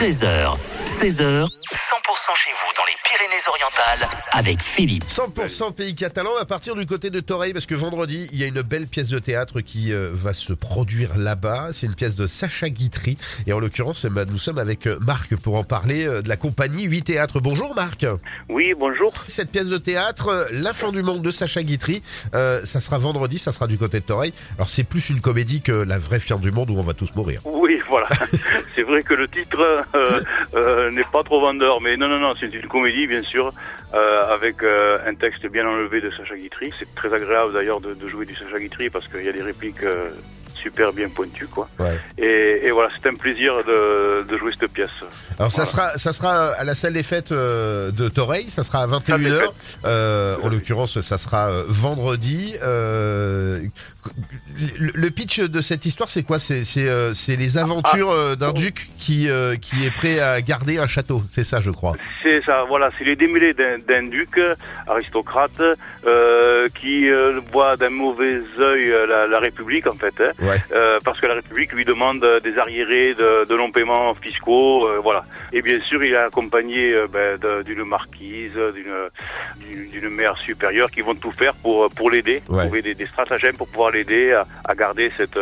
13h, 16h, 100% chez vous dans les Pyrénées-Orientales avec Philippe. 100% pays catalan à partir du côté de Torreil parce que vendredi il y a une belle pièce de théâtre qui euh, va se produire là-bas. C'est une pièce de Sacha Guitry et en l'occurrence bah, nous sommes avec euh, Marc pour en parler euh, de la compagnie 8 Théâtres. Bonjour Marc. Oui, bonjour. Cette pièce de théâtre, euh, La fin du monde de Sacha Guitry, ça sera vendredi, ça sera du côté de Torreil. Alors c'est plus une comédie que la vraie fin du monde où on va tous mourir. Oui, voilà. c'est vrai que le titre euh, euh, n'est pas trop vendeur, mais non, non, non, c'est une comédie, bien sûr, euh, avec euh, un texte bien enlevé de Sacha Guitry. C'est très agréable d'ailleurs de, de jouer du Sacha Guitry parce qu'il y a des répliques euh, super bien pointues, quoi. Ouais. Et, et voilà, c'est un plaisir de, de jouer cette pièce. Alors ça sera ça sera à la salle des fêtes euh, de Torreil, ça sera à Salle des 21h. fêtes. Euh, en l'occurrence, ça sera euh, vendredi. Euh, le, pitch de cette histoire, c'est quoi? C'est c'est euh, les aventures euh, d'un duc qui euh, qui est prêt à garder un château. C'est ça, je crois. C'est ça, voilà, c'est les démêlés d'un duc aristocrate euh, qui voit d'un mauvais œil la, la République, en fait. hein. Ouais. Euh, parce que la République lui demande euh, des arriérés de, de non-paiements fiscaux, euh, voilà. Et bien sûr, il est accompagné euh, ben, d'une marquise, d'une- mère supérieure qui vont tout faire pour pour l'aider, Ouais. trouver des, des stratagèmes pour pouvoir l'aider à, à garder cette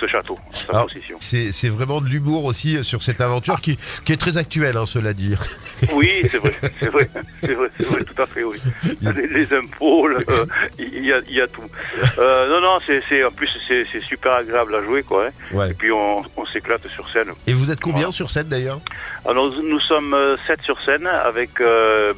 ce château sa Alors, possession. C'est vraiment de l'humour aussi euh, sur cette aventure qui qui est très actuelle, hein, cela dit. Oui, c'est vrai, c'est vrai, c'est vrai, c'est vrai, tout à fait, oui. Les, les impôts, euh, il y, a, il y a tout. Euh, non, non, c'est, en plus, c'est, super agréable à jouer, quoi. hein. Ouais. Et puis, on, on s'éclate sur scène. Et vous êtes combien Voilà. sur scène d'ailleurs? Alors, nous sommes euh, sept sur scène, avec euh,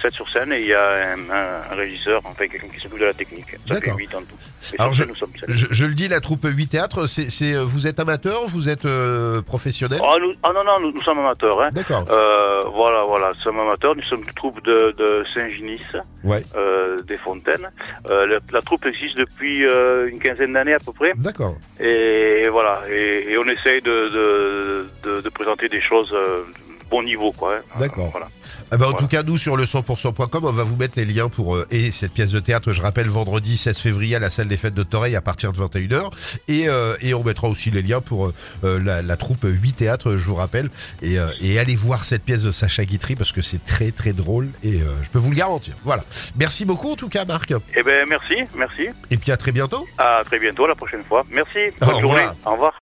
sept sur scène, et il y a un, un- un régisseur, enfin, quelqu'un qui s'occupe de la technique. Ça fait D'accord. huit en tout. Et Alors, scène, je, je le dis, la troupe 8 théâtres, c'est euh, vous êtes amateur, vous êtes euh, professionnel? Ah, nous- ah, non, non, nous, nous sommes amateurs, hein. D'accord. Euh, voilà, voilà, nous sommes amateurs. Nous sommes une troupe de, de Saint-Ginis. Ouais. euh, des fontaines. La, la troupe existe depuis une quinzaine d'années à peu près. D'accord. Et, voilà, et, et on essaye de, de, de, de présenter des choses bon niveau, quoi. hein. D'accord. Voilà. Ah bah, en Voilà. tout cas, nous, sur le 100%.com, on va vous mettre les liens pour euh, et cette pièce de théâtre, je rappelle, vendredi 16 février à la salle des fêtes de Torreil à partir de 21h. Et, euh, et on mettra aussi les liens pour euh, euh, la, la troupe 8 théâtres, je vous rappelle. Et, euh, et allez voir cette pièce de Sacha Guitry parce que c'est très très drôle et euh, je peux vous le garantir. Voilà. Merci beaucoup en tout cas, Marc. Eh ben merci, merci. Et puis à très bientôt. À très bientôt, la prochaine fois. Merci. Au Bonne revoir. journée. Au revoir.